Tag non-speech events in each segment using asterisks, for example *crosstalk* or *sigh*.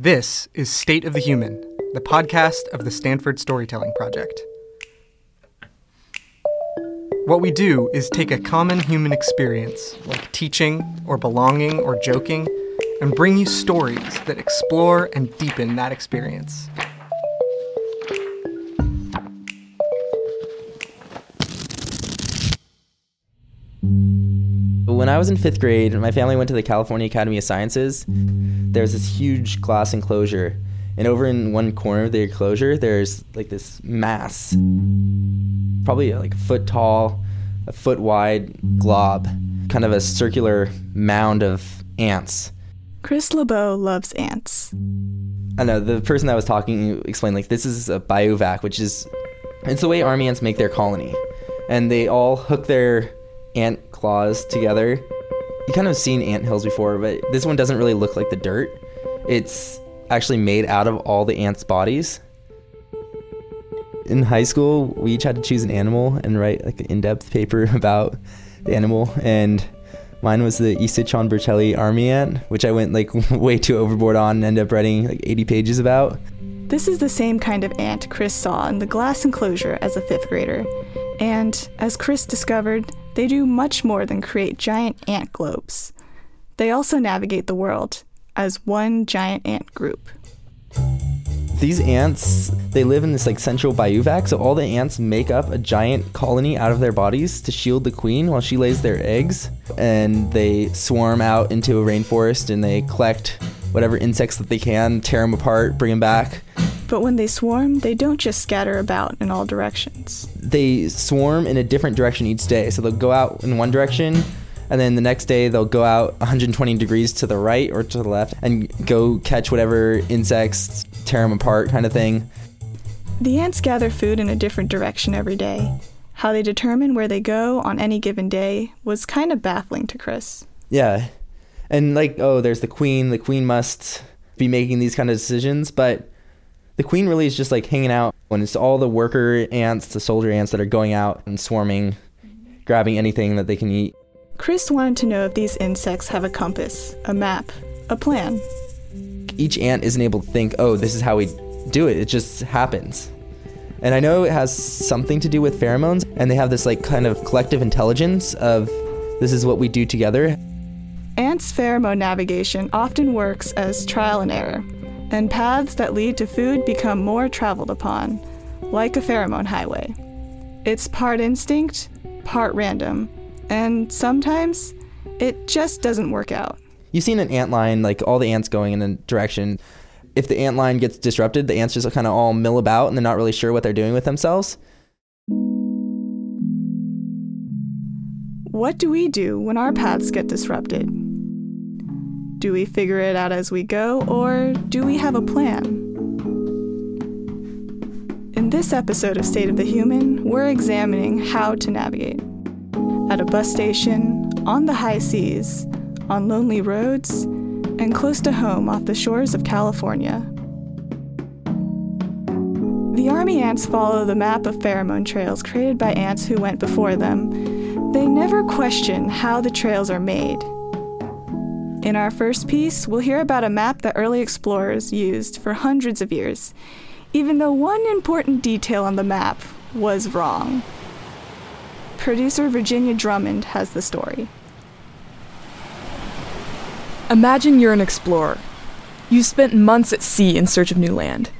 This is State of the Human, the podcast of the Stanford Storytelling Project. What we do is take a common human experience, like teaching, or belonging, or joking, and bring you stories that explore and deepen that experience. When I was in fifth grade, my family went to the California Academy of Sciences. There's this huge glass enclosure, and over in one corner of the enclosure, there's like this mass, probably like a foot tall, a foot wide glob, kind of a circular mound of ants. Chris LeBeau loves ants. I know the person that was talking explained like this is a bivouac, which is it's the way army ants make their colony, and they all hook their ant claws together. You kind of seen ant hills before, but this one doesn't really look like the dirt. It's actually made out of all the ants' bodies. In high school, we each had to choose an animal and write like an in-depth paper *laughs* about the animal, and mine was the Eciton burchelli army ant, which I went like *laughs* way too overboard on and ended up writing like 80 pages about. This is the same kind of ant Chris saw in the glass enclosure as a fifth grader. And as Chris discovered, they do much more than create giant ant globes. They also navigate the world as one giant ant group. These ants, they live in this like central bivouac, so all the ants make up a giant colony out of their bodies to shield the queen while she lays their eggs. And they swarm out into a rainforest and they collect whatever insects that they can, tear them apart, bring them back. But when they swarm, they don't just scatter about in all directions. They swarm in a different direction each day. So they'll go out in one direction, and then the next day they'll go out 120 degrees to the right or to the left and go catch whatever insects, tear them apart, kind of thing. The ants gather food in a different direction every day. How they determine where they go on any given day was kind of baffling to Chris. Yeah. And like, oh, there's the queen. The queen must be making these kind of decisions, but the queen really is just like hanging out when it's all the worker ants, the soldier ants that are going out and swarming, grabbing anything that they can eat. Chris wanted to know if these insects have a compass, a map, a plan. Each ant isn't able to think, oh, this is how we do it. It just happens. And I know it has something to do with pheromones, and they have this like kind of collective intelligence of this is what we do together. Ants' pheromone navigation often works as trial and error, and paths that lead to food become more traveled upon, like a pheromone highway. It's part instinct, part random, and sometimes it just doesn't work out. You've seen an ant line, like all the ants going in a direction. If the ant line gets disrupted, the ants just kind of all mill about and they're not really sure what they're doing with themselves. What do we do when our paths get disrupted? Do we figure it out as we go, or do we have a plan? In this episode of State of the Human, we're examining how to navigate. At a bus station, on the high seas, on lonely roads, and close to home off the shores of California. The army ants follow the map of pheromone trails created by ants who went before them. They never question how the trails are made. In our first piece, we'll hear about a map that early explorers used for hundreds of years, even though one important detail on the map was wrong. Producer Virginia Drummond has the story. Imagine you're an explorer. You've spent months at sea in search of new land.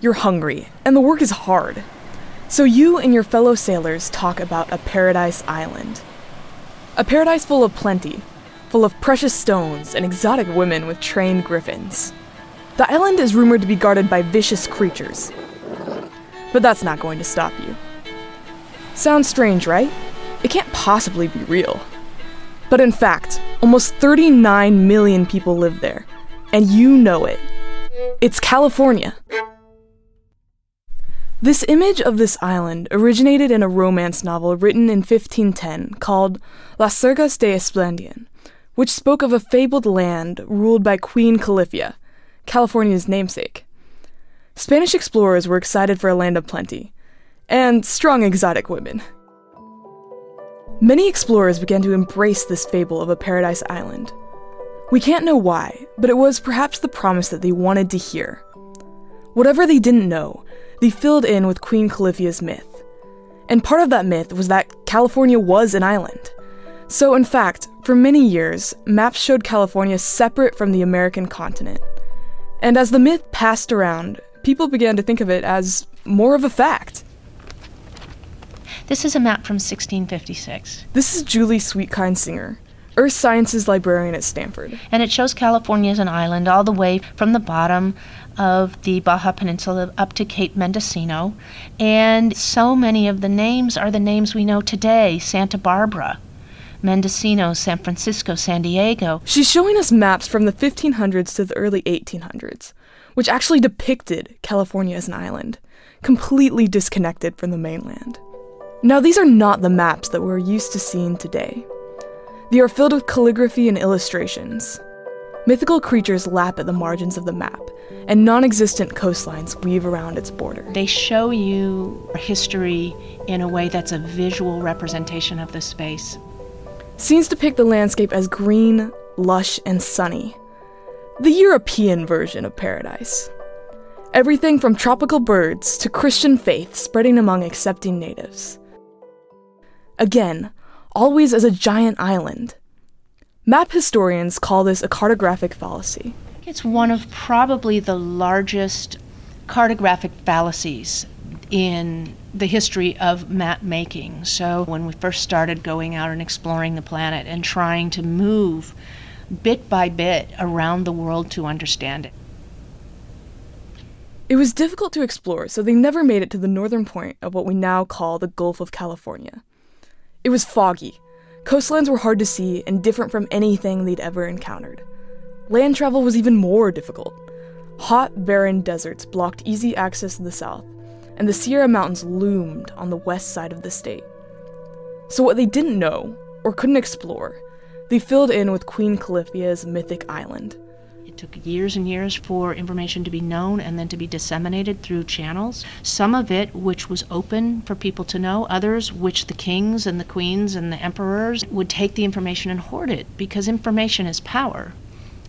You're hungry, and the work is hard. So you and your fellow sailors talk about a paradise island. A paradise full of plenty, full of precious stones and exotic women with trained griffins. The island is rumored to be guarded by vicious creatures. But that's not going to stop you. Sounds strange, right? It can't possibly be real. But in fact, almost 39 million people live there, and you know it. It's California. This image of this island originated in a romance novel written in 1510 called Las Sergas de Esplandian, which spoke of a fabled land ruled by Queen Califia, California's namesake. Spanish explorers were excited for a land of plenty, and strong exotic women. Many explorers began to embrace this fable of a paradise island. We can't know why, but it was perhaps the promise that they wanted to hear. Whatever they didn't know, they filled in with Queen Califia's myth. And part of that myth was that California was an island. So, in fact, for many years, maps showed California separate from the American continent. And as the myth passed around, people began to think of it as more of a fact. This is a map from 1656. This is Julie Sweetkind Singer, Earth Sciences librarian at Stanford. And it shows California as an island all the way from the bottom of the Baja Peninsula up to Cape Mendocino. And so many of the names are the names we know today Santa Barbara, Mendocino, San Francisco, San Diego. She's showing us maps from the 1500s to the early 1800s, which actually depicted California as an island, completely disconnected from the mainland. Now, these are not the maps that we're used to seeing today. They are filled with calligraphy and illustrations. Mythical creatures lap at the margins of the map, and non existent coastlines weave around its border. They show you history in a way that's a visual representation of the space. Scenes depict the landscape as green, lush, and sunny. The European version of paradise. Everything from tropical birds to Christian faith spreading among accepting natives. Again, always as a giant island. Map historians call this a cartographic fallacy. It's one of probably the largest cartographic fallacies in the history of map making. So, when we first started going out and exploring the planet and trying to move bit by bit around the world to understand it. It was difficult to explore, so they never made it to the northern point of what we now call the Gulf of California. It was foggy. Coastlines were hard to see and different from anything they'd ever encountered. Land travel was even more difficult. Hot, barren deserts blocked easy access to the south, and the Sierra Mountains loomed on the west side of the state. So, what they didn't know, or couldn't explore, they filled in with Queen Califia's mythic island. It took years and years for information to be known and then to be disseminated through channels. Some of it which was open for people to know, others which the kings and the queens and the emperors would take the information and hoard it because information is power.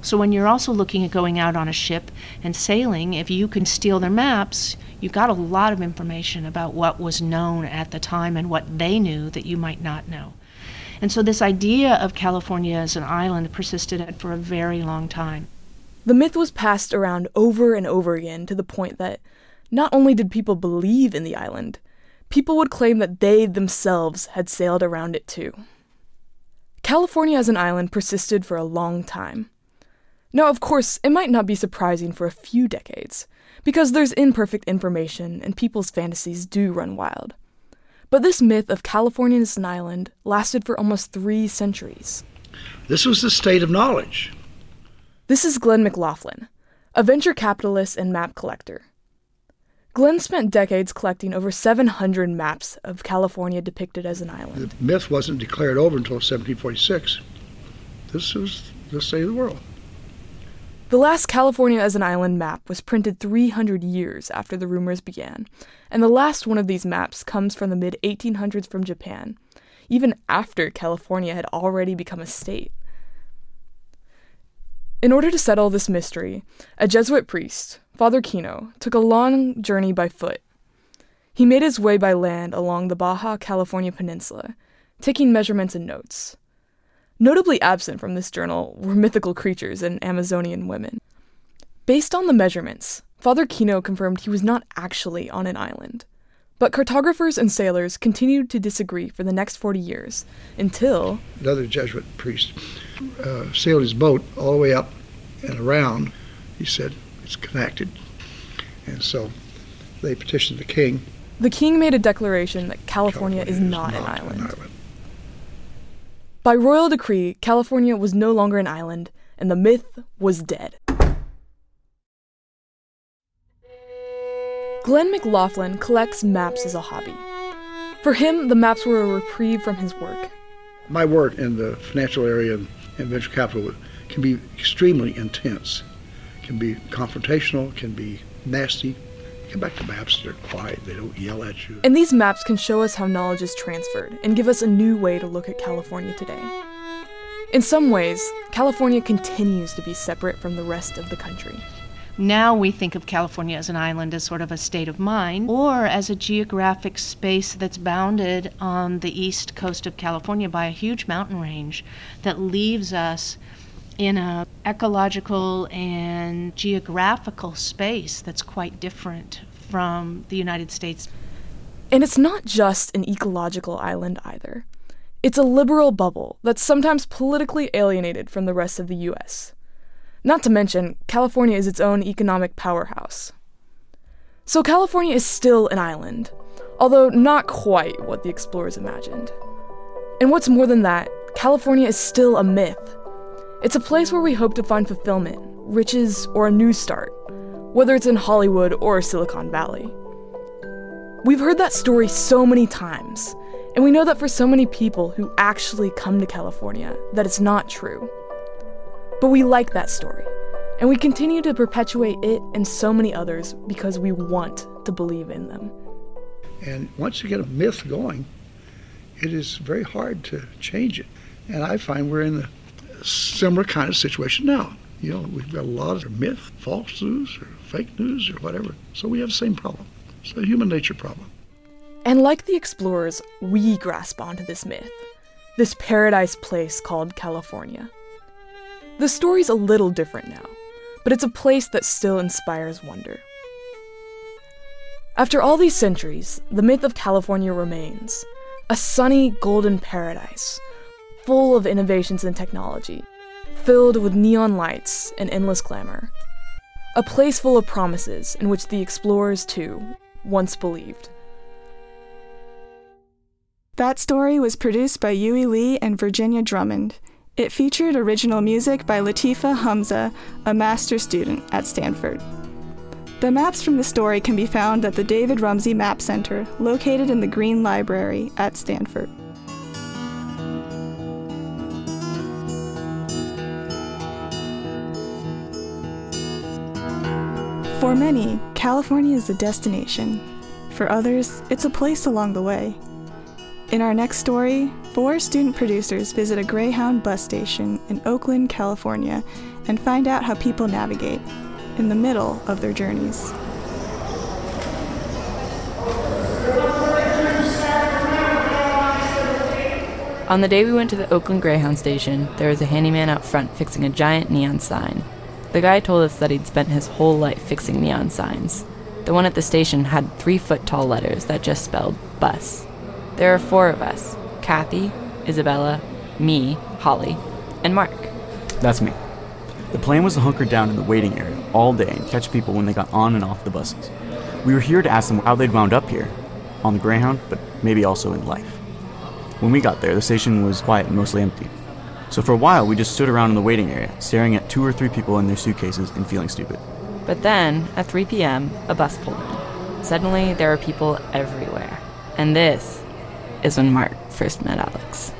So when you're also looking at going out on a ship and sailing, if you can steal their maps, you've got a lot of information about what was known at the time and what they knew that you might not know. And so this idea of California as an island persisted for a very long time. The myth was passed around over and over again to the point that not only did people believe in the island, people would claim that they themselves had sailed around it too. California as an island persisted for a long time. Now, of course, it might not be surprising for a few decades, because there's imperfect information and people's fantasies do run wild. But this myth of California as an island lasted for almost three centuries. This was the state of knowledge. This is Glenn McLaughlin, a venture capitalist and map collector. Glenn spent decades collecting over 700 maps of California depicted as an island. The myth wasn't declared over until 1746. This was the state of the world. The last California as an island map was printed 300 years after the rumors began, and the last one of these maps comes from the mid 1800s from Japan, even after California had already become a state. In order to settle this mystery, a Jesuit priest, Father Kino, took a long journey by foot. He made his way by land along the Baja California Peninsula, taking measurements and notes. Notably absent from this journal were mythical creatures and Amazonian women. Based on the measurements, Father Kino confirmed he was not actually on an island. But cartographers and sailors continued to disagree for the next 40 years until. Another Jesuit priest uh, sailed his boat all the way up and around. He said it's connected. And so they petitioned the king. The king made a declaration that California, California is, not, is not an, island. an island. By royal decree, California was no longer an island, and the myth was dead. Glenn McLaughlin collects maps as a hobby. For him, the maps were a reprieve from his work. My work in the financial area and venture capital can be extremely intense, can be confrontational, can be nasty. Come back to maps, they're quiet, they don't yell at you. And these maps can show us how knowledge is transferred and give us a new way to look at California today. In some ways, California continues to be separate from the rest of the country. Now we think of California as an island as sort of a state of mind or as a geographic space that's bounded on the east coast of California by a huge mountain range that leaves us in a ecological and geographical space that's quite different from the United States. And it's not just an ecological island either. It's a liberal bubble that's sometimes politically alienated from the rest of the US. Not to mention, California is its own economic powerhouse. So California is still an island, although not quite what the explorers imagined. And what's more than that, California is still a myth. It's a place where we hope to find fulfillment, riches, or a new start, whether it's in Hollywood or Silicon Valley. We've heard that story so many times, and we know that for so many people who actually come to California, that it's not true. But we like that story, and we continue to perpetuate it and so many others because we want to believe in them. And once you get a myth going, it is very hard to change it. And I find we're in a similar kind of situation now. You know, we've got a lot of myth, false news, or fake news, or whatever. So we have the same problem. It's a human nature problem. And like the explorers, we grasp onto this myth, this paradise place called California. The story's a little different now, but it's a place that still inspires wonder. After all these centuries, the myth of California remains a sunny, golden paradise, full of innovations and technology, filled with neon lights and endless glamour. A place full of promises in which the explorers, too, once believed. That story was produced by Yui Lee and Virginia Drummond. It featured original music by Latifa Hamza, a master student at Stanford. The maps from the story can be found at the David Rumsey Map Center, located in the Green Library at Stanford. For many, California is a destination. For others, it's a place along the way. In our next story, four student producers visit a Greyhound bus station in Oakland, California, and find out how people navigate in the middle of their journeys. On the day we went to the Oakland Greyhound station, there was a handyman out front fixing a giant neon sign. The guy told us that he'd spent his whole life fixing neon signs. The one at the station had three foot tall letters that just spelled bus. There are four of us Kathy, Isabella, me, Holly, and Mark. That's me. The plan was to hunker down in the waiting area all day and catch people when they got on and off the buses. We were here to ask them how they'd wound up here, on the Greyhound, but maybe also in life. When we got there, the station was quiet and mostly empty. So for a while, we just stood around in the waiting area, staring at two or three people in their suitcases and feeling stupid. But then, at 3 p.m., a bus pulled in. Suddenly, there were people everywhere. And this is when Mark first met Alex.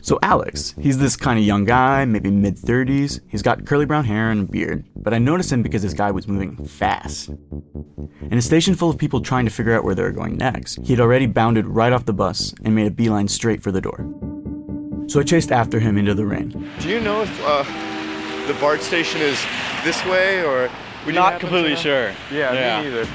So, Alex, he's this kind of young guy, maybe mid 30s. He's got curly brown hair and a beard, but I noticed him because this guy was moving fast. In a station full of people trying to figure out where they were going next, he had already bounded right off the bus and made a beeline straight for the door. So I chased after him into the rain. Do you know if uh, the BART station is this way or? would you Not completely sure. Yeah, Yeah. me either.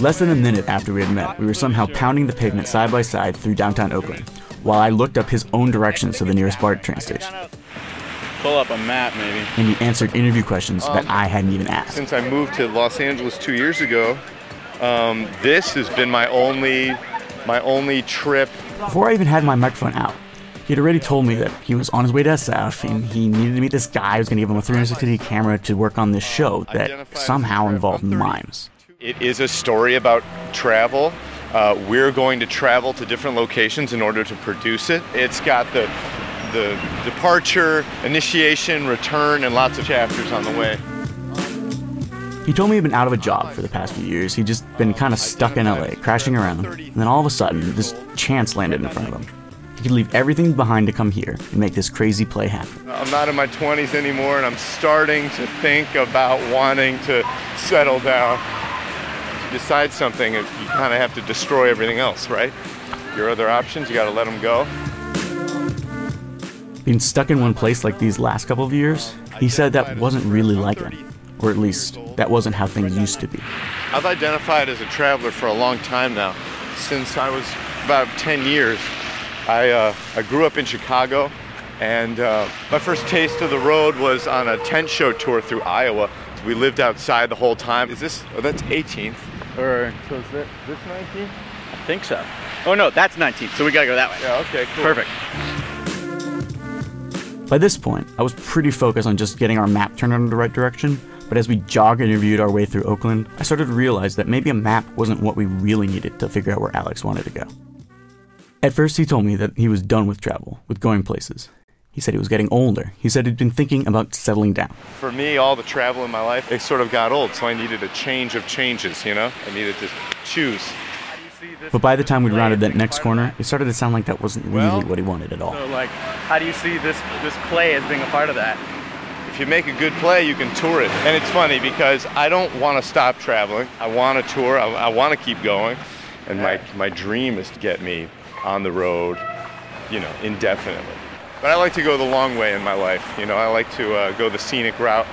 Less than a minute after we had met, we were somehow pounding the pavement side by side through downtown Oakland, while I looked up his own directions to the nearest BART train station, Pull up a map, maybe. and he answered interview questions that I hadn't even asked. Since I moved to Los Angeles two years ago, um, this has been my only, my only trip. Before I even had my microphone out, he had already told me that he was on his way to SF and he needed to meet this guy who was going to give him a 360 camera to work on this show that somehow involved mimes. It is a story about travel. Uh, we're going to travel to different locations in order to produce it. It's got the the departure, initiation, return, and lots of chapters on the way. He told me he'd been out of a job for the past few years. He'd just been kind of stuck in LA, crashing around. And then all of a sudden, this chance landed in front of him. He could leave everything behind to come here and make this crazy play happen. I'm not in my 20s anymore, and I'm starting to think about wanting to settle down. To decide something, you kind of have to destroy everything else, right? Your other options, you got to let them go. Being stuck in one place like these last couple of years, he said that wasn't really like him. Or at least, that wasn't how things used to be. I've identified as a traveler for a long time now. Since I was about 10 years, I, uh, I grew up in Chicago, and uh, my first taste of the road was on a tent show tour through Iowa. We lived outside the whole time. Is this, oh, that's 18th. Or, so is that, this 19th? I think so. Oh no, that's 19th, So we gotta go that way. Yeah, okay, cool. Perfect. By this point, I was pretty focused on just getting our map turned in the right direction, but as we jog and reviewed our way through Oakland, I started to realize that maybe a map wasn't what we really needed to figure out where Alex wanted to go. At first, he told me that he was done with travel, with going places. He said he was getting older. He said he'd been thinking about settling down. For me, all the travel in my life, it sort of got old, so I needed a change of changes, you know? I needed to choose. But by the time we'd rounded that next corner, it started to sound like that wasn't really Well, what he wanted at all. So like, how do you see this this play as being a part of that? If you make a good play, you can tour it. And it's funny because I don't want to stop traveling. I want to tour. I, I want to keep going. And my, my dream is to get me on the road, you know, indefinitely. But I like to go the long way in my life. You know, I like to uh, go the scenic route.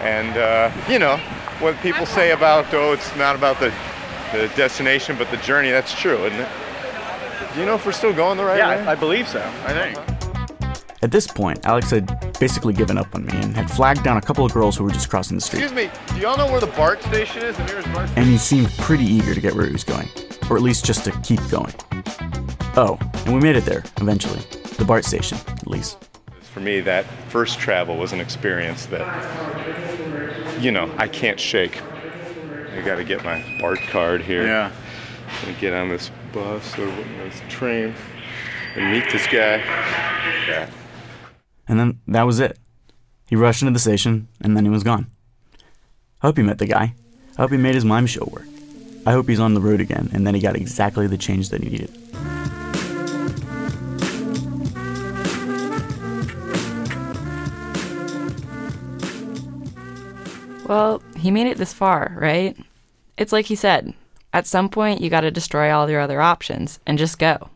And, uh, you know, what people say about, oh, it's not about the, the destination, but the journey, that's true, isn't it? Do you know if we're still going the right yeah, way? I, I believe so. I think. At this point, Alex had basically given up on me and had flagged down a couple of girls who were just crossing the street. Excuse me, do y'all know where the BART station is? The nearest BART and he seemed pretty eager to get where he was going, or at least just to keep going. Oh, and we made it there, eventually. The BART station, at least. For me, that first travel was an experience that, you know, I can't shake. I got to get my BART card here. Yeah. And get on this bus or this train and meet this guy. Yeah. And then that was it. He rushed into the station, and then he was gone. I hope he met the guy. I hope he made his mime show work. I hope he's on the road again, and then he got exactly the change that he needed. Well, he made it this far, right? It's like he said at some point, you gotta destroy all your other options and just go.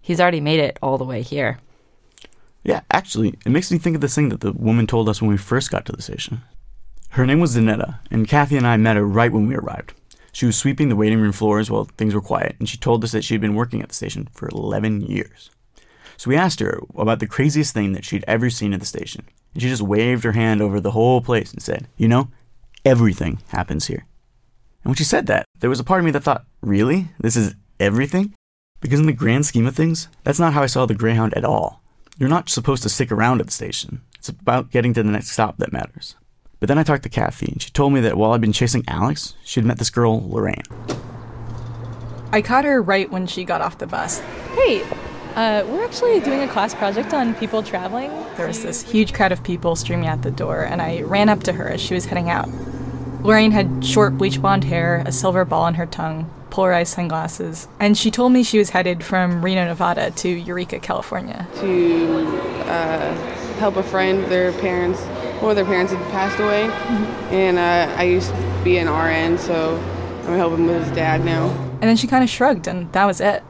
He's already made it all the way here. Yeah, actually, it makes me think of this thing that the woman told us when we first got to the station. Her name was Danetta, and Kathy and I met her right when we arrived. She was sweeping the waiting room floors while things were quiet, and she told us that she had been working at the station for 11 years. So we asked her about the craziest thing that she'd ever seen at the station, and she just waved her hand over the whole place and said, You know, everything happens here. And when she said that, there was a part of me that thought, Really? This is everything? Because in the grand scheme of things, that's not how I saw the Greyhound at all. You're not supposed to stick around at the station. It's about getting to the next stop that matters. But then I talked to Kathy, and she told me that while I'd been chasing Alex, she'd met this girl, Lorraine. I caught her right when she got off the bus. Hey, uh, we're actually doing a class project on people traveling. There was this huge crowd of people streaming out the door, and I ran up to her as she was heading out. Lorraine had short bleach blonde hair, a silver ball on her tongue, polarized sunglasses, and she told me she was headed from Reno, Nevada to Eureka, California. to uh, help a friend. Their parents, one of their parents had passed away, and uh, I used to be an RN, so I'm helping with his dad now. And then she kind of shrugged, and that was it.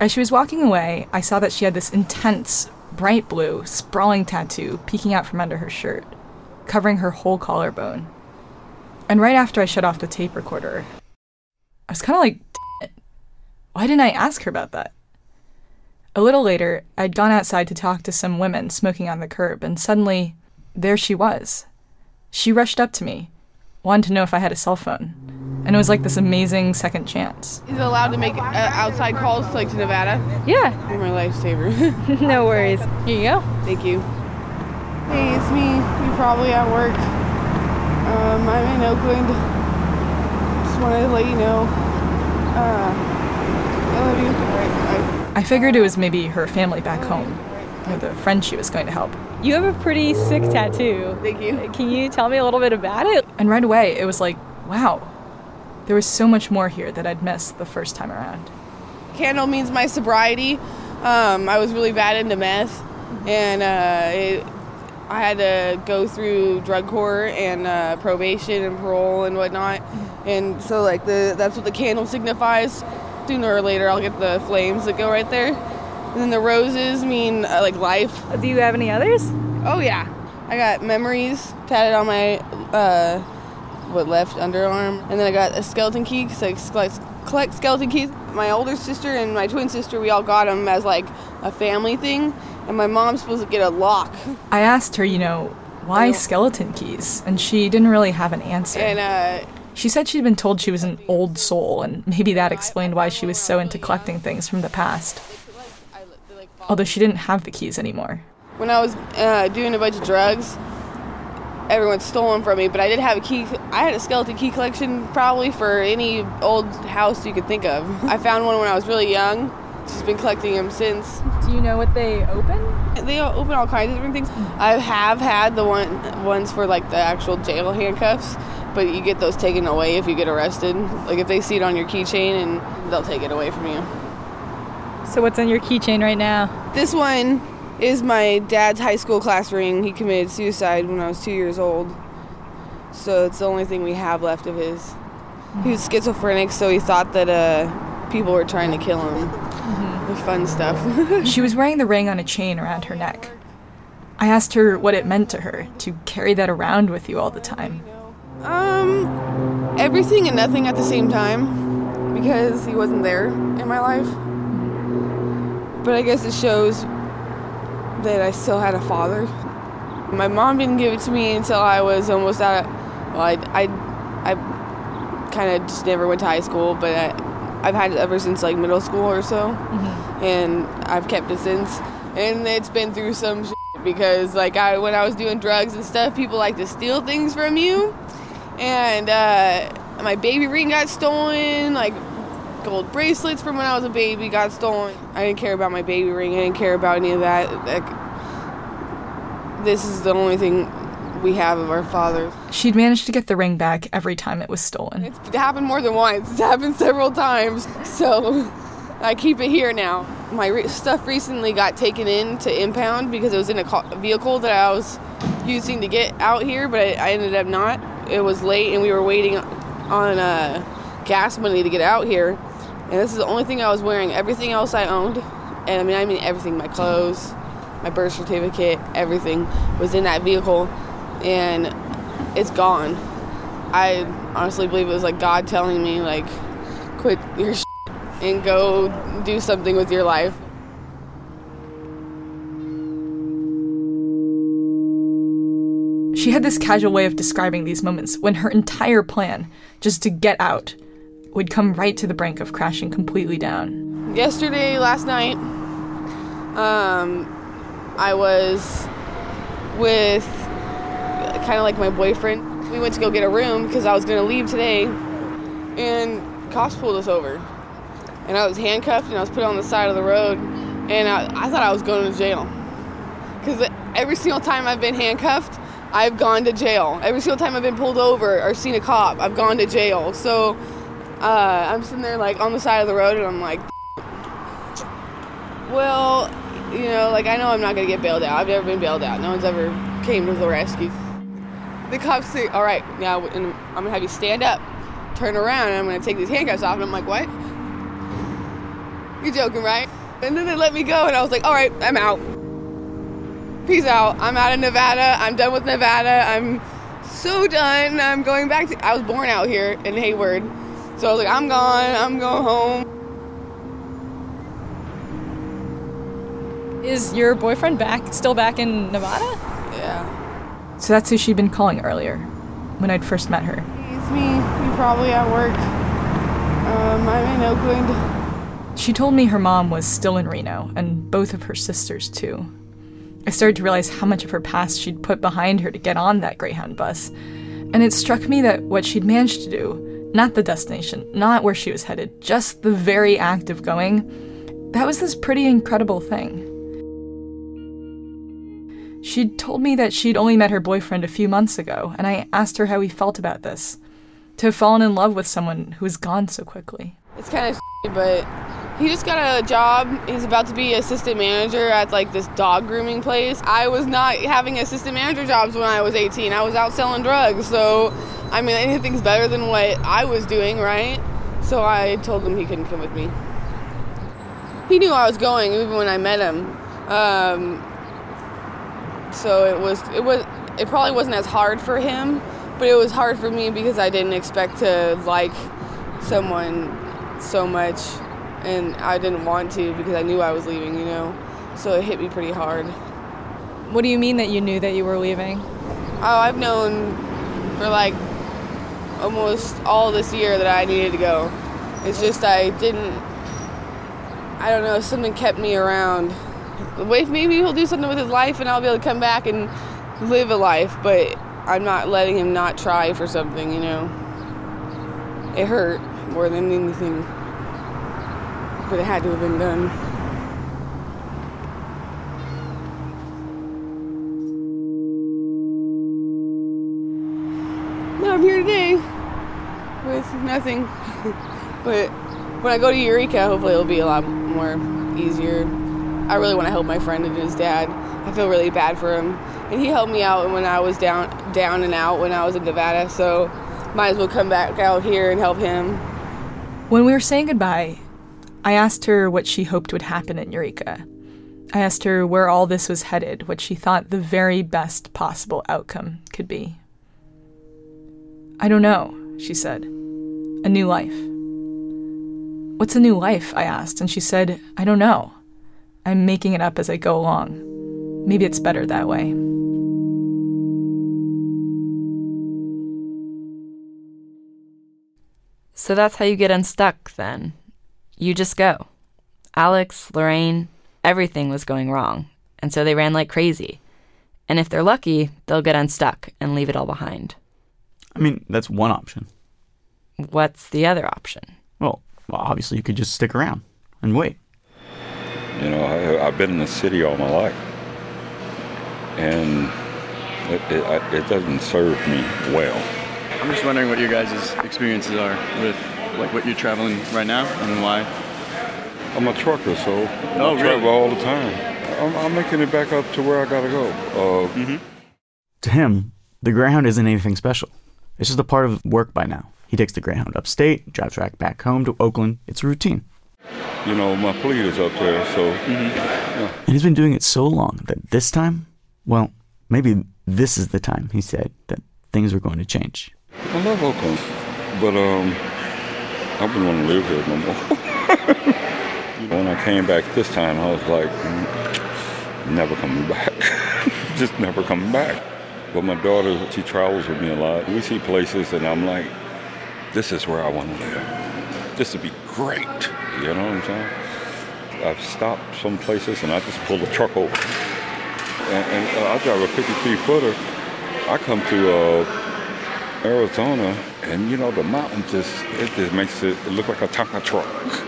As she was walking away, I saw that she had this intense, bright blue, sprawling tattoo peeking out from under her shirt, covering her whole collarbone. And right after I shut off the tape recorder, I was kind of like, it. why didn't I ask her about that? A little later, I'd gone outside to talk to some women smoking on the curb, and suddenly, there she was. She rushed up to me, wanted to know if I had a cell phone, and it was like this amazing second chance. Is it allowed to make uh, outside calls like to Nevada? Yeah, You're my lifesaver. *laughs* no worries. Here you go. Thank you. Hey, it's me. You're probably at work. Um, I'm in Oakland. Just wanted to let you know. Uh, I love you. All right, bye. I figured it was maybe her family back home, or the friend she was going to help. You have a pretty sick tattoo. Thank you. Can you tell me a little bit about it? And right away, it was like, wow, there was so much more here that I'd missed the first time around. Candle means my sobriety. Um, I was really bad into meth, and uh, it, I had to go through drug court and uh, probation and parole and whatnot. And so, like, the that's what the candle signifies. Sooner or later, I'll get the flames that go right there. And then the roses mean uh, like life. Do you have any others? Oh yeah, I got memories tatted on my uh, what left underarm, and then I got a skeleton key because I collect, collect skeleton keys. My older sister and my twin sister, we all got them as like a family thing, and my mom's supposed to get a lock. I asked her, you know, why skeleton keys? And she didn't really have an answer. And uh, She said she'd been told she was an old soul, and maybe that explained why she was so into collecting things from the past. Although she didn't have the keys anymore. when I was uh, doing a bunch of drugs, everyone stole them from me. But I did have a key. I had a skeleton key collection probably for any old house you could think of. I found one when I was really young. Just been collecting them since. Do you know what they open? They open all kinds of different things. I have had the one ones for like the actual jail handcuffs, but you get those taken away if you get arrested. Like if they see it on your keychain, and they'll take it away from you. So what's on your keychain right now? This one is my dad's high school class ring. He committed suicide when I was two years old. So it's the only thing we have left of his. He was schizophrenic, so he thought that uh, people were trying to kill him. The fun stuff. *laughs* She was wearing the ring on a chain around her neck. I asked her what it meant to her to carry that around with you all the time. um, everything and nothing at the same time because he wasn't there in my life. But I guess it shows that I still had a father. My mom didn't give it to me until I was almost out of. Well, I, I, I kind of just never went to high school, but I, I've had it ever since like middle school or so, and I've kept it since. And it's been through some shit because like I when I was doing drugs and stuff, people like to steal things from you, and uh, my baby ring got stolen, like gold bracelets from when I was a baby got stolen. I didn't care about my baby ring. I didn't care about any of that. Like, this is the only thing we have of our father. She'd managed to get the ring back every time it was stolen. It's happened more than once. It's happened several times. So I keep it here now. My re- stuff recently got taken in to impound because it was in a vehicle that I was using to get out here, but I, I ended up not. It was late and we were waiting on uh, gas money to get out here. And this is the only thing I was wearing. Everything else I owned, and I mean, I mean everything my clothes, my birth certificate, everything was in that vehicle. And it's gone. I honestly believe it was like God telling me, like, quit your *laughs* shit and go do something with your life. She had this casual way of describing these moments when her entire plan, just to get out, would come right to the brink of crashing completely down. Yesterday, last night, um, I was with kind of like my boyfriend. We went to go get a room because I was going to leave today, and cops pulled us over. And I was handcuffed and I was put on the side of the road, and I, I thought I was going to jail. Because every single time I've been handcuffed, I've gone to jail. Every single time I've been pulled over or seen a cop, I've gone to jail. So uh, I'm sitting there like on the side of the road, and I'm like, well, you know, like I know I'm not gonna get bailed out. I've never been bailed out. No one's ever came to the rescue. The cops say, "All right, now and I'm gonna have you stand up, turn around, and I'm gonna take these handcuffs off." And I'm like, "What? You're joking, right?" And then they let me go, and I was like, "All right, I'm out. Peace out. I'm out of Nevada. I'm done with Nevada. I'm so done. I'm going back to. I was born out here in Hayward, so I was like, I'm gone. I'm going home." Is your boyfriend back still back in Nevada? Yeah. So that's who she'd been calling earlier, when I'd first met her. It's me. You probably at work. Um, I'm in Oakland. She told me her mom was still in Reno, and both of her sisters, too. I started to realize how much of her past she'd put behind her to get on that Greyhound bus. And it struck me that what she'd managed to do, not the destination, not where she was headed, just the very act of going, that was this pretty incredible thing. She'd told me that she'd only met her boyfriend a few months ago, and I asked her how he felt about this. To have fallen in love with someone who was gone so quickly. It's kind of but he just got a job. He's about to be assistant manager at like this dog grooming place. I was not having assistant manager jobs when I was 18. I was out selling drugs. So, I mean, anything's better than what I was doing, right? So I told him he couldn't come with me. he knew I was going even when I met him. Um, so it was it was it probably wasn't as hard for him, but it was hard for me because I didn't expect to like someone so much, and I didn't want to because I knew I was leaving. You know, so it hit me pretty hard. What do you mean that you knew that you were leaving? Oh, I've known for like almost all this year that I needed to go. It's just I didn't. I don't know. Something kept me around. Maybe he'll do something with his life, and I'll be able to come back and live a life. But I'm not letting him not try for something. You know. It hurt more than anything, but it had to have been done. Now I'm here today with nothing. *laughs* but when I go to Eureka, hopefully it'll be a lot more easier. I really want to help my friend and his dad. I feel really bad for him, and he helped me out when I was down, down and out when I was in Nevada. So might as well come back out here and help him. When we were saying goodbye, I asked her what she hoped would happen in Eureka. I asked her where all this was headed, what she thought the very best possible outcome could be. I don't know, she said. A new life. What's a new life? I asked, and she said, I don't know. I'm making it up as I go along. Maybe it's better that way. So that's how you get unstuck then. You just go. Alex, Lorraine, everything was going wrong, and so they ran like crazy. And if they're lucky, they'll get unstuck and leave it all behind. I mean, that's one option. What's the other option? Well, well obviously, you could just stick around and wait. You know, I, I've been in the city all my life, and it, it, it doesn't serve me well. I'm just wondering what your guys' experiences are with like what you're traveling right now and why. I'm a trucker, so Oh, I really? travel all the time. I'm, I'm making it back up to where I gotta go. Uh, Mm-hmm. To him, the Greyhound isn't anything special. It's just a part of work by now. He takes the Greyhound upstate, drives back back home to Oakland. It's routine. You know, my fleet is up there, so And he's been doing it so long that this time, well, maybe this is the time, he said, that things were going to change. I love Oakland, but um, I wouldn't want to live here no more. *laughs* when I came back this time, I was like, "Mm, never coming back. *laughs* Just never coming back. But my daughter, she travels with me a lot. We see places, and I'm like, this is where I want to live. This would be great. You know what I'm saying? I've stopped some places, and I just pull the truck over. And, and uh, I drive a 53 footer. I come to uh, Arizona, and you know the mountain just it just makes it, it look like a Tonka truck. *laughs*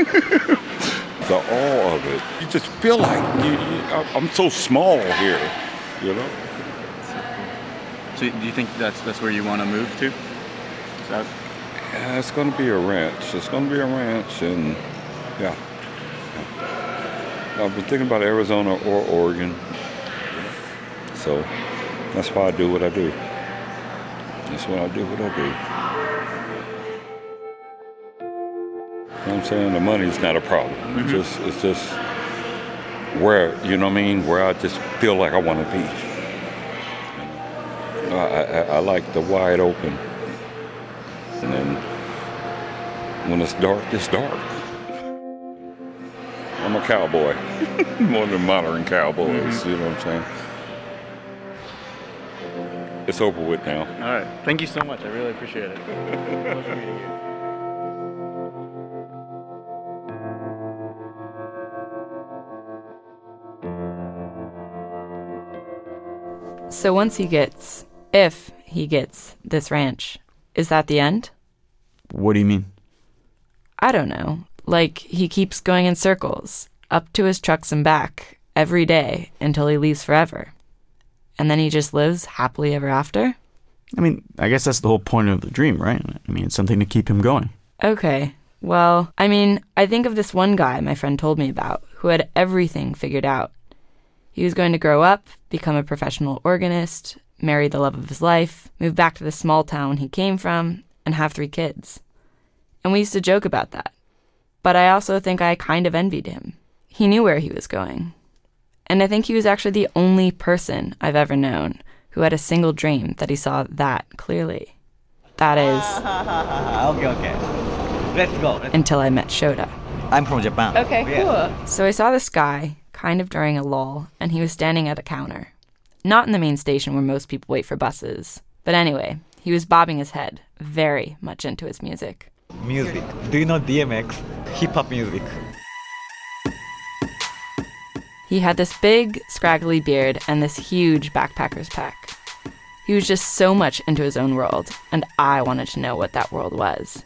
the awe of it, you just feel like you, you, I'm so small here, you know. So do you think that's that's where you want to move to? Is that Yeah, it's going to be a ranch. It's going to be a ranch, and yeah. yeah. I've been thinking about Arizona or Oregon, so that's why I do what I do. That's why I do what I do. You know what I'm saying? The money's not a problem. It's mm-hmm. just it's just where you know what I mean, where I just feel like I want to be. You know? I, I, I like the wide open. And then when it's dark, it's dark. I'm a cowboy. One of the modern cowboys, you know what I'm saying? It's over with now. all right? Thank you so much. I really appreciate it. Pleasure meeting you. So once he gets, if he gets this ranch, is that the end? What do you mean? I don't know. Like he keeps going in circles, up to his trucks and back, every day until he leaves forever. And then he just lives happily ever after? I mean, I guess that's the whole point of the dream, right? I mean, it's something to keep him going. Okay. Well, I mean, I think of this one guy my friend told me about who had everything figured out. He was going to grow up, become a professional organist, marry the love of his life, move back to the small town he came from, and have three kids. And we used to joke about that. But I also think I kind of envied him. he knew where he was going. And I think he was actually the only person I've ever known who had a single dream that he saw that clearly. That is, *laughs* okay, okay. Let's go. until I met Shota. I'm from Japan. Okay, cool. So I saw this guy kind of during a lull, and he was standing at a counter. Not in the main station where most people wait for buses. But anyway, he was bobbing his head, very much into his music. Music. Do you know DMX? Hip hop music. He had this big, scraggly beard and this huge backpacker's pack. He was just so much into his own world, and I wanted to know what that world was.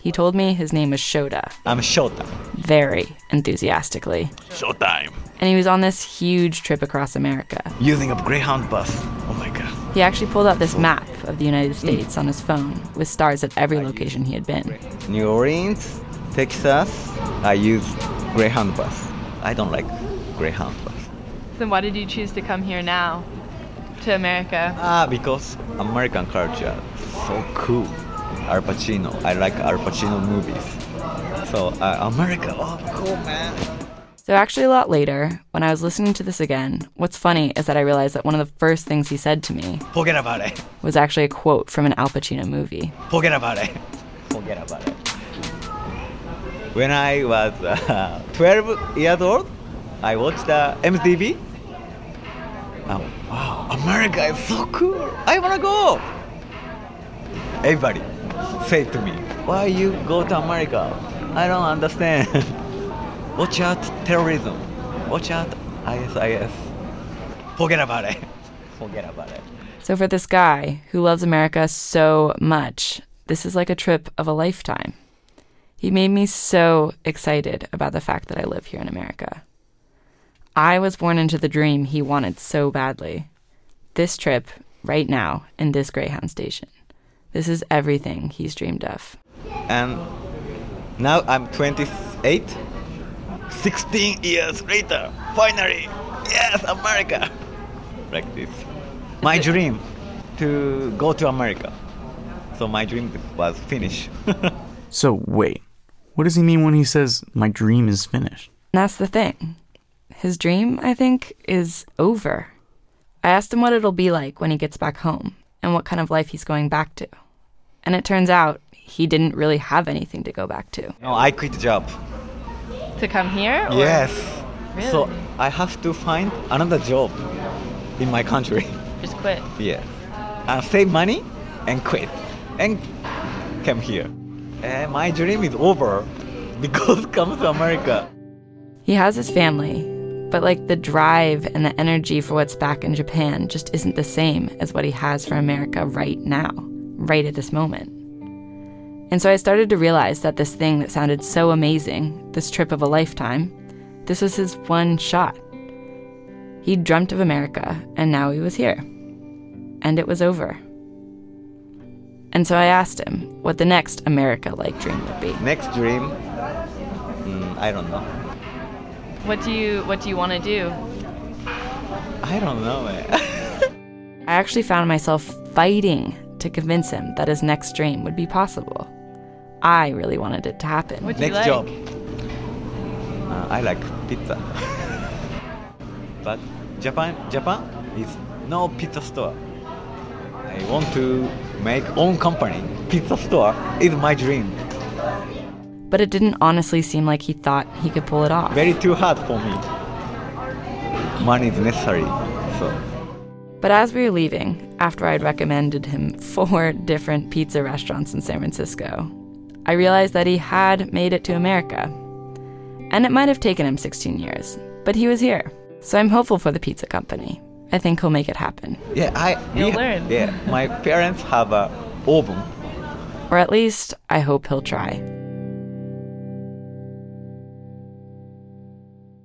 He told me his name was Shota, I'm Shota. very enthusiastically. Showtime. And he was on this huge trip across America. Using a Greyhound bus. Oh my god. He actually pulled out this map of the United States on his phone with stars at every location he had been. New Orleans, Texas. I use Greyhound bus. I don't like Greyhound bus. Then why did you choose to come here now? To America? Ah, because American culture so cool. Al Pacino. I like Al Pacino movies. So uh, America, oh cool man. So, actually, a lot later, when I was listening to this again, what's funny is that I realized that one of the first things he said to me Forget about it. was actually a quote from an Al Pacino movie. Forget about it. Forget about it. When I was uh, 12 years old, I watched the MTV. Oh, wow, America is so cool. I wanna go. Everybody say to me, why you go to America? I don't understand. *laughs* Watch out terrorism. Watch out ISIS. Forget about it. *laughs* Forget about it. So, for this guy who loves America so much, this is like a trip of a lifetime. He made me so excited about the fact that I live here in America. I was born into the dream he wanted so badly. This trip, right now, in this Greyhound station. This is everything he's dreamed of. And now I'm 28. 16 years later, finally, yes, America. Like this. My *laughs* dream to go to America. So my dream was finished. *laughs* So, wait. What does he mean when he says, my dream is finished? That's the thing. His dream, I think, is over. I asked him what it'll be like when he gets back home and what kind of life he's going back to. And it turns out he didn't really have anything to go back to. no, I quit the job. To come here? Or? Yes. Really? So I have to find another job in my country. Just quit. Yeah. And save money and quit. And come here. And my dream is over *laughs* because come to America. He has his family, but like the drive and the energy for what's back in Japan just isn't the same as what he has for America right now, right at this moment. And so I started to realize that this thing that sounded so amazing, this trip of a lifetime, this was his one shot. He'd dreamt of America, and now he was here. And it was over. And so I asked him what the next America like dream would be. Next dream, mm, I don't know. What do you What do you want to do? I don't know, it. *laughs* I actually found myself fighting to convince him that his next dream would be possible. I really wanted it to happen. What do you Next like? job. Uh, I like pizza. *laughs* but Japan, Japan is no pizza store. I want to make own company. Pizza store is my dream. But it didn't honestly seem like he thought he could pull it off. Very too hard for me. Money is necessary. So But as we were leaving, after I'd recommended him *laughs* four different pizza restaurants in San Francisco, I realized that he had made it to America. And it might have taken him 16 years, but he was here. So I'm hopeful for the pizza company. I think he'll make it happen. yeah, I You'll we- learn. Yeah, my parents have a oven. Or at least, I hope he'll try.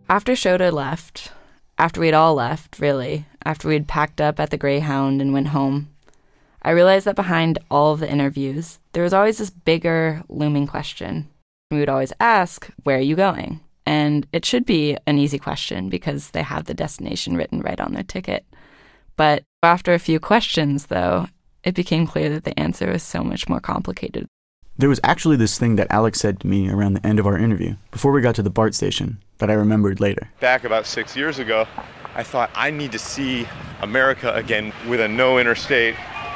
After Shota left, after we'd all left, really, after we'd packed up at the Greyhound and went home, I realized that behind all of the interviews, there was always this bigger, looming question. We would always ask, Where are you going? And it should be an easy question because they have the destination written right on their ticket. But after a few questions, though, it became clear that the answer was so much more complicated. There was actually this thing that Alex said to me around the end of our interview, before we got to the BART station, that I remembered later. Back about six years ago, I thought I need to see America again with a no interstate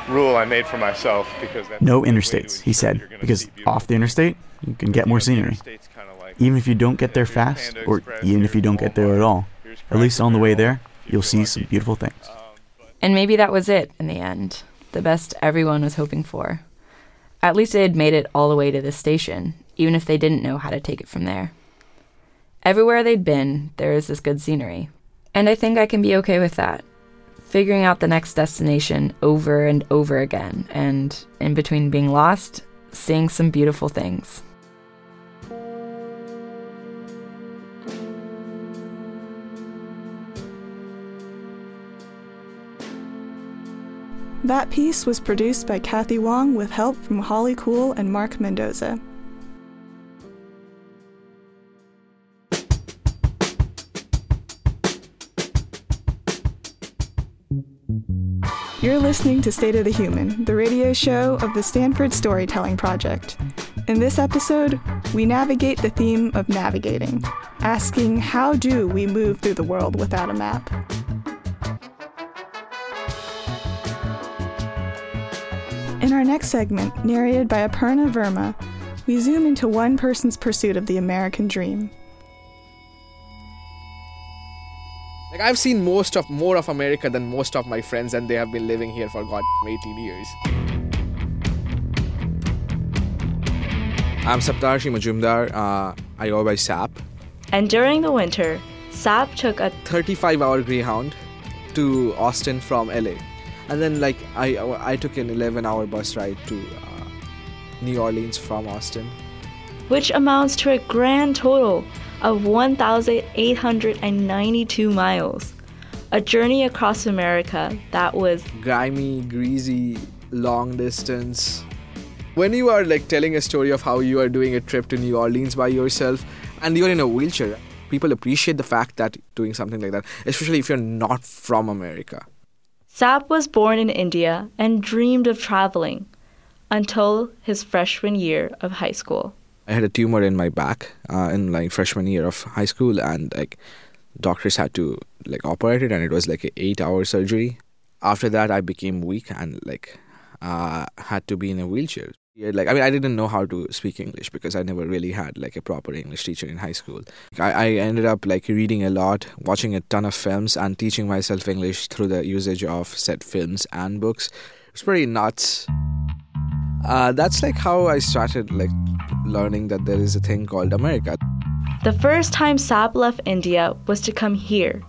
rule I made for myself because that's No interstates, he said, because off the interstate, you can get more scenery. Even if you don't get there fast, or even if you don't get there at all, at least on the way there, you'll see some beautiful things. Um, and maybe that was it in the end. The best everyone was hoping for. At least they had made it all the way to the station, even if they didn't know how to take it from there. Everywhere they'd been, there is this good scenery. And I think I can be okay with that. Figuring out the next destination over and over again, and in between being lost, seeing some beautiful things. That piece was produced by Kathy Wong with help from Holly Cool and Mark Mendoza. You're listening to State of the Human, the radio show of the Stanford Storytelling Project. In this episode, we navigate the theme of navigating, asking how do we move through the world without a map? In our next segment, narrated by Aparna Verma, we zoom into one person's pursuit of the American dream. Like I've seen most of more of America than most of my friends, and they have been living here for god 18 years. I'm Saptarshi Majumdar. Uh, I go by SAP. And during the winter, Sap took a 35 hour Greyhound to Austin from LA. And then like I I took an 11 hour bus ride to uh, New Orleans from Austin. which amounts to a grand total of 1,892 miles. A journey across America that was Grimy, greasy, long distance. When you are like telling a story of how you are doing a trip to New Orleans by yourself and you're in a wheelchair, people appreciate the fact that doing something like that, especially if you're not from America. Sap was born in India and dreamed of traveling until his freshman year of high school. I had a tumor in my back uh, in like freshman year of high school, and like doctors had to like operate it, and it was like an eight-hour surgery. After that, I became weak and like uh, had to be in a wheelchair. Like I mean, I didn't know how to speak English because I never really had like a proper English teacher in high school. I, I ended up like reading a lot, watching a ton of films, and teaching myself English through the usage of said films and books. It's pretty nuts. Uh, that's like how I started like learning that there is a thing called America. The first time Sap left India was to come here,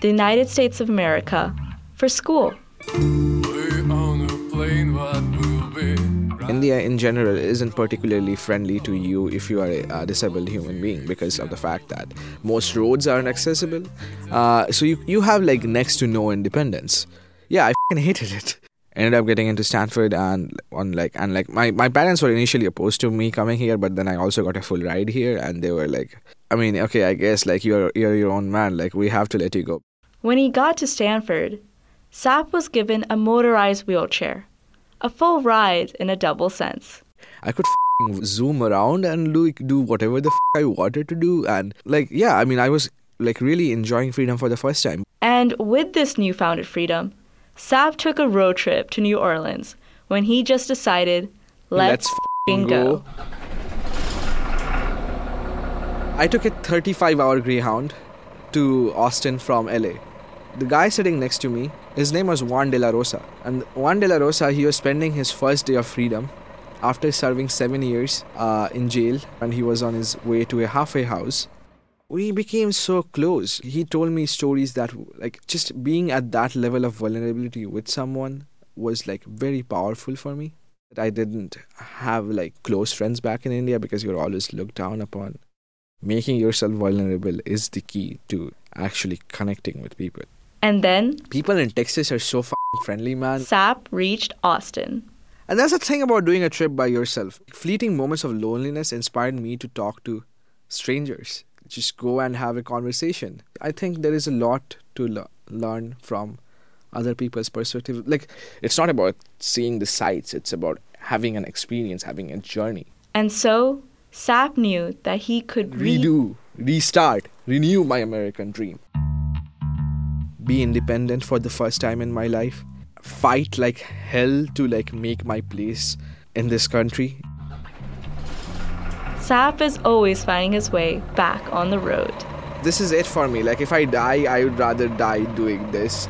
the United States of America, for school. India in general isn't particularly friendly to you if you are a, disabled human being because of the fact that most roads aren't accessible. Uh, so you you have like next to no independence. Yeah, I fing hated it. Ended up getting into Stanford and on like and like my, my parents were initially opposed to me coming here, but then I also got a full ride here and they were like, I mean, okay, I guess like you're you're your own man, like we have to let you go. When he got to Stanford, Sap was given a motorized wheelchair, a full ride in a double sense. I could f***ing zoom around and do, do whatever the f- I wanted to do. And like, yeah, I mean, I was like really enjoying freedom for the first time. And with this newfounded freedom, Sap took a road trip to New Orleans when he just decided, let's, f***ing f***ing go. I took a 35 hour Greyhound to Austin from LA. The guy sitting next to me, his name was Juan de la Rosa. And Juan de la Rosa, he was spending his first day of freedom after serving seven years uh, in jail, and he was on his way to a halfway house. We became so close. He told me stories that, like, just being at that level of vulnerability with someone was like very powerful for me. I didn't have like close friends back in India because you're always looked down upon. Making yourself vulnerable is the key to actually connecting with people. And then People in Texas are so friendly, man. Sap reached Austin. And that's the thing about doing a trip by yourself. Fleeting moments of loneliness inspired me to talk to strangers. Just go and have a conversation. I think there is a lot to le- learn from other people's perspective. Like, it's not about seeing the sights, it's about having an experience, having a journey. And so, Sap knew that he could re- Redo, restart. renew my American dream. Be independent for the first time in my life. Fight like hell to like make my place in this country. Sap is always finding his way back on the road. This is it for me. Like if I die, I would rather die doing this.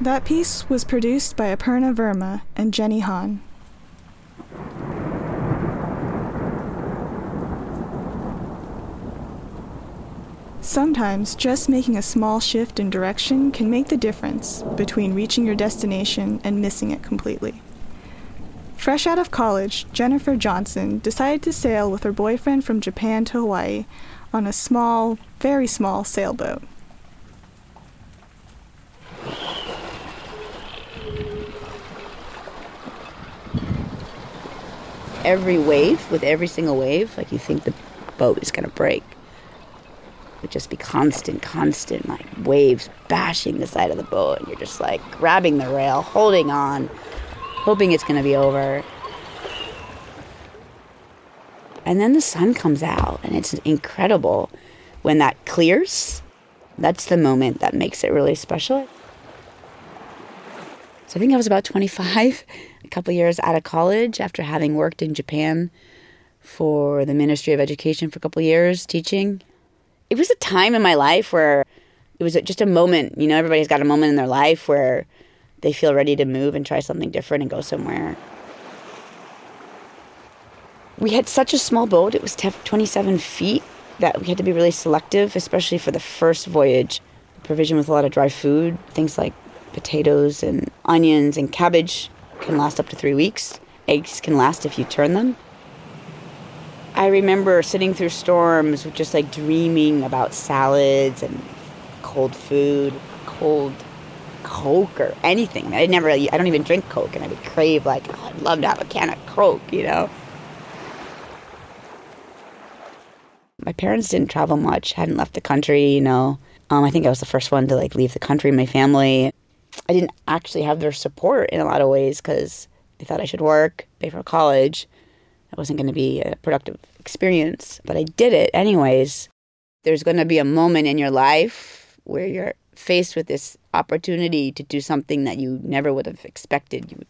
That piece was produced by Aparna Verma and Jenny Hahn. Sometimes just making a small shift in direction can make the difference between reaching your destination and missing it completely. Fresh out of college, Jennifer Johnson decided to sail with her boyfriend from Japan to Hawaii on a small, very small sailboat. Every wave, with every single wave, like you think the boat is going to break. It would just be constant, constant, like waves bashing the side of the boat, and you're just like grabbing the rail, holding on, hoping it's going to be over. And then the sun comes out, and it's incredible when that clears. That's the moment that makes it really special. So I think I was about 25, *laughs* a couple years out of college after having worked in Japan for the Ministry of Education for a couple years teaching. It was a time in my life where it was just a moment, you know, everybody's got a moment in their life where they feel ready to move and try something different and go somewhere. We had such a small boat, it was 27 feet, that we had to be really selective, especially for the first voyage. Provision with a lot of dry food, things like potatoes and onions and cabbage can last up to three weeks. Eggs can last if you turn them. I remember sitting through storms, just like dreaming about salads and cold food, cold Coke or anything. I never, I don't even drink Coke, and I would crave like, oh, I'd love to have a can of Coke, you know. My parents didn't travel much, hadn't left the country, you know. Um, I think I was the first one to like leave the country. My family, I didn't actually have their support in a lot of ways because they thought I should work, pay for college. It wasn't going to be a productive experience, but I did it anyways. There's going to be a moment in your life where you're faced with this opportunity to do something that you never would have expected you would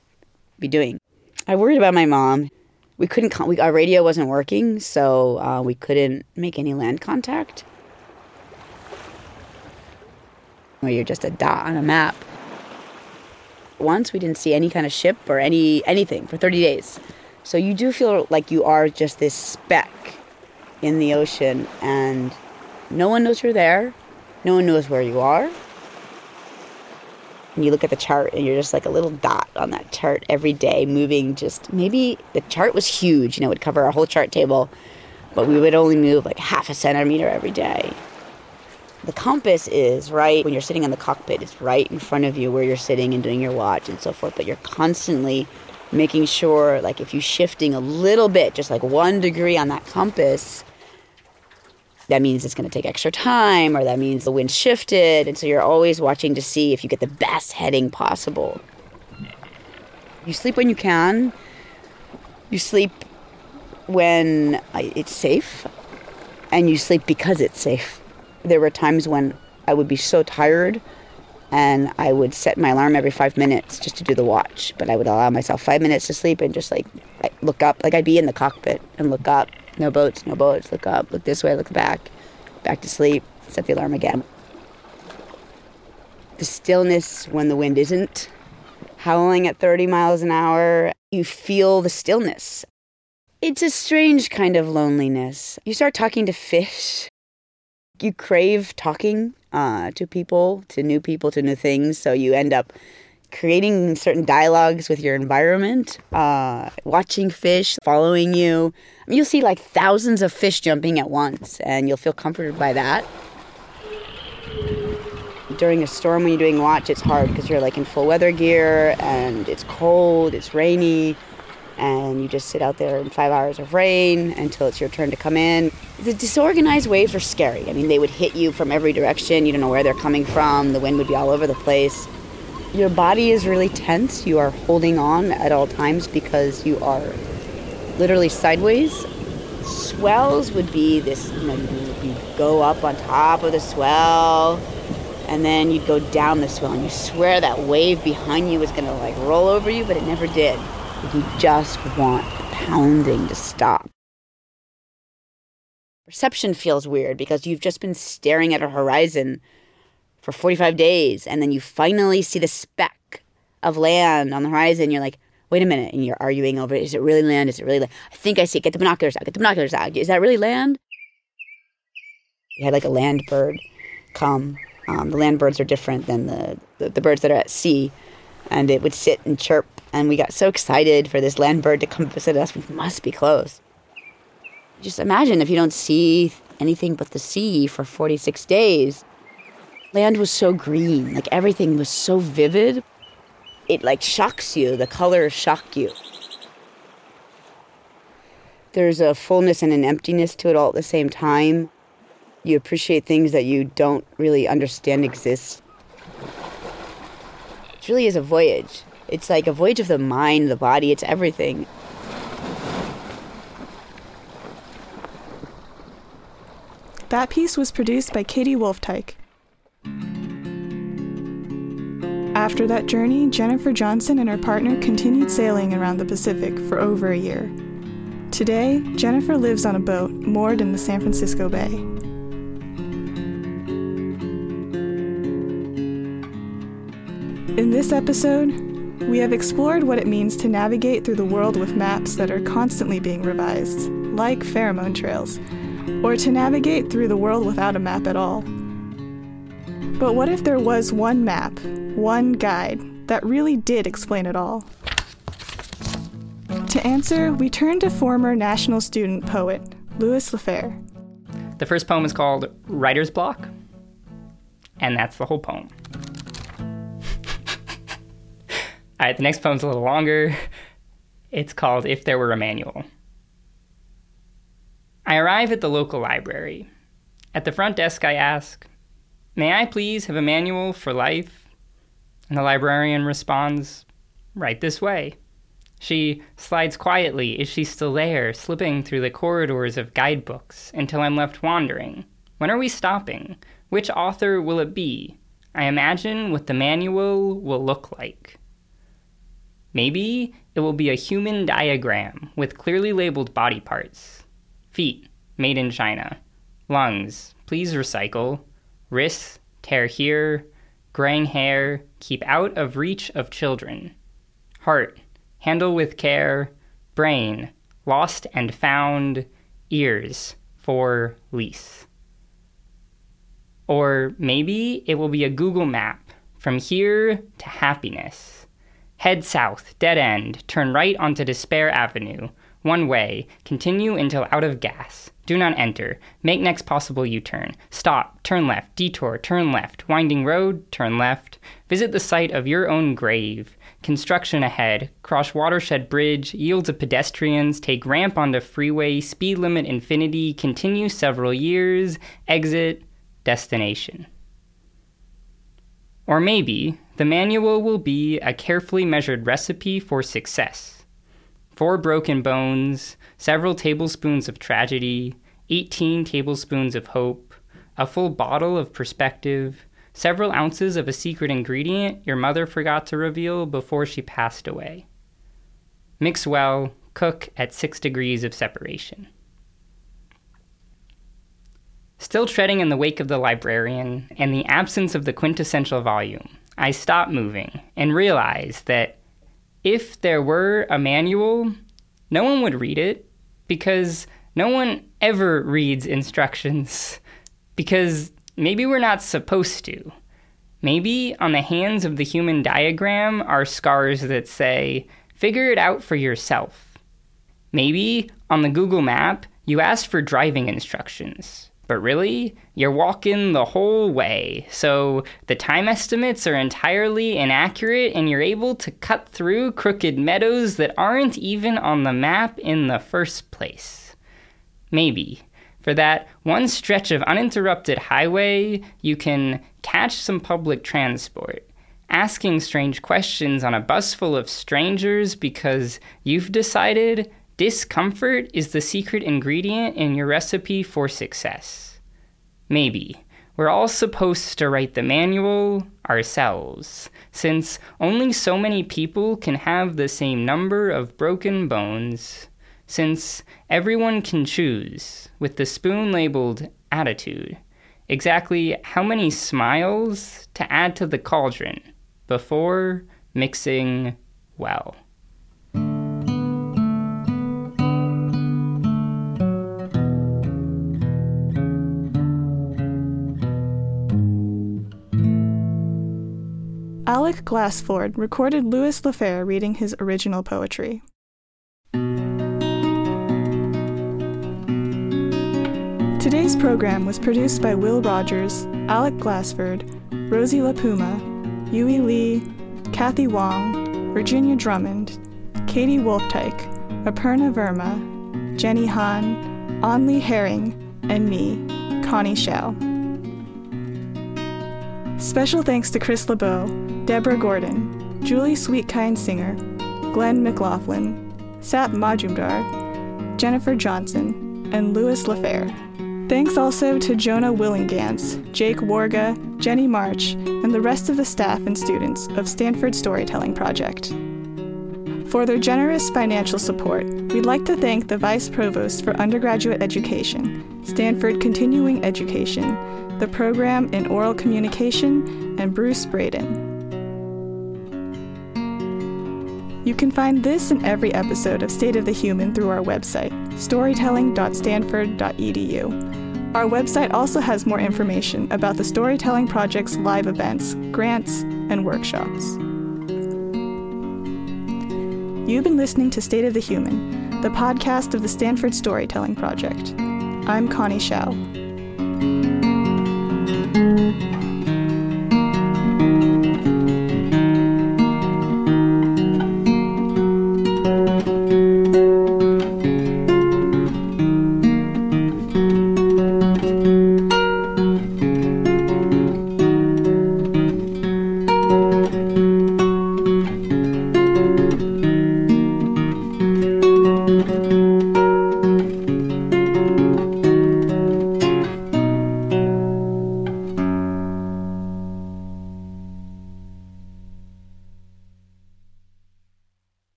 be doing. I worried about my mom. We couldn't, we, our radio wasn't working, so uh, we couldn't make any land contact. Where you're just a dot on a map. Once we didn't see any kind of ship or any anything for 30 days. So you do feel like you are just this speck in the ocean and no one knows you're there. No one knows where you are. And you look at the chart and you're just like a little dot on that chart every day, moving just maybe the chart was huge, you know, it would cover our whole chart table, but we would only move like half a centimeter every day. The compass is right when you're sitting in the cockpit, it's right in front of you where you're sitting and doing your watch and so forth, but you're constantly making sure, like, if you're shifting a little bit, just like one degree on that compass, that means it's going to take extra time or that means the wind shifted. And so you're always watching to see if you get the best heading possible. You sleep when you can, you sleep when it's safe, and you sleep because it's safe. There were times when I would be so tired and I would set my alarm every five minutes just to do the watch. But I would allow myself five minutes to sleep and just like look up, like I'd be in the cockpit and look up. No boats, no boats. Look up, look this way, look back, back to sleep. Set the alarm again. The stillness when the wind isn't howling at 30 miles an hour, you feel the stillness. It's a strange kind of loneliness. You start talking to fish. You crave talking uh, to people, to new people, to new things. So you end up creating certain dialogues with your environment, uh, watching fish following you. You'll see like thousands of fish jumping at once, and you'll feel comforted by that. During a storm, when you're doing watch, it's hard because you're like in full weather gear and it's cold, it's rainy, and you just sit out there in five hours of rain until it's your turn to come in. The disorganized waves are scary. I mean, they would hit you from every direction. You don't know where they're coming from. The wind would be all over the place. Your body is really tense. You are holding on at all times because you are literally sideways swells would be this, you know, you, you go up on top of the swell, and then you'd go down the swell, and you swear that wave behind you was gonna like roll over you, but it never did. You just want the pounding to stop. Perception feels weird because you've just been staring at a horizon for 45 days, and then you finally see the speck of land on the horizon. You're like, wait a minute, and you're arguing over is it really land? Is it really land? I think I see it. Get the binoculars out. Get the binoculars out. Is that really land? We had like a land bird come. Um, the land birds are different than the, the, the birds that are at sea. And it would sit and chirp. And we got so excited for this land bird to come visit us. We must be close. Just imagine if you don't see anything but the sea for 46 days. Land was so green, like everything was so vivid it like shocks you. The colors shock you. There's a fullness and an emptiness to it all at the same time. You appreciate things that you don't really understand exist. It really is a voyage. It's like a voyage of the mind, the body, it's everything. That piece was produced by Katie Wolfteich. After that journey, Jennifer Johnson and her partner continued sailing around the Pacific for over a year. Today, Jennifer lives on a boat moored in the San Francisco Bay. In this episode, we have explored what it means to navigate through the world with maps that are constantly being revised, like pheromone trails, or to navigate through the world without a map at all. But what if there was one map one guide that really did explain it all. To answer, we turn to former national student poet Louis Lafair. The first poem is called Writer's Block, and that's the whole poem. *laughs* All right, the next poem's a little longer. It's called If There Were a Manual. I arrive at the local library. At the front desk, I ask, May I please have a manual for life? And the librarian responds, Right this way. She slides quietly, is she still there, slipping through the corridors of guidebooks until I'm left wandering. When are we stopping? Which author will it be? I imagine what the manual will look like. Maybe it will be a human diagram with clearly labeled body parts. Feet, made in China. Lungs, please recycle. Wrists, tear here graying hair, keep out of reach of children. Heart, handle with care. Brain, lost and found. Ears, for lease. Or maybe it will be a Google map from here to happiness. Head south, dead end, turn right onto Despair Avenue. One way, continue until out of gas. Do not enter. Make next possible U turn. Stop. Turn left. Detour. Turn left. Winding road. Turn left. Visit the site of your own grave. Construction ahead. Cross watershed bridge. Yields of pedestrians. Take ramp onto freeway. Speed limit infinity. Continue several years. Exit. Destination. Or maybe the manual will be a carefully measured recipe for success four broken bones, several tablespoons of tragedy, 18 tablespoons of hope, a full bottle of perspective, several ounces of a secret ingredient your mother forgot to reveal before she passed away. Mix well, cook at 6 degrees of separation. Still treading in the wake of the librarian and the absence of the quintessential volume, I stop moving and realize that if there were a manual, no one would read it because no one ever reads instructions because maybe we're not supposed to. Maybe on the hands of the human diagram are scars that say, figure it out for yourself. Maybe on the Google map, you ask for driving instructions. But really, you're walking the whole way, so the time estimates are entirely inaccurate and you're able to cut through crooked meadows that aren't even on the map in the first place. Maybe. For that one stretch of uninterrupted highway, you can catch some public transport, asking strange questions on a bus full of strangers because you've decided Discomfort is the secret ingredient in your recipe for success. Maybe. We're all supposed to write the manual ourselves, since only so many people can have the same number of broken bones, since everyone can choose, with the spoon labeled attitude, exactly how many smiles to add to the cauldron before mixing well. Alec Glassford recorded Louis Lafair reading his original poetry. Today's program was produced by Will Rogers, Alec Glassford, Rosie LaPuma, Yui Lee, Kathy Wong, Virginia Drummond, Katie Wolftyke, Aparna Verma, Jenny Han, Onley Herring, and me, Connie Shao. Special thanks to Chris LeBeau, Deborah Gordon, Julie Sweetkind Singer, Glenn McLaughlin, Sap Majumdar, Jennifer Johnson, and Louis LaFair. Thanks also to Jonah Willihnganz, Jake Warga, Jenny March, and the rest of the staff and students of Stanford Storytelling Project. For their generous financial support, we'd like to thank the Vice Provost for Undergraduate Education, Stanford Continuing Education, the Program in Oral Communication, and Bruce Braden. You can find this and every episode of State of the Human through our website, storytelling.stanford.edu. Our website also has more information about the Storytelling Project's live events, grants, and workshops. You've been listening to State of the Human, the podcast of the Stanford Storytelling Project. I'm Connie Shao. Thank you.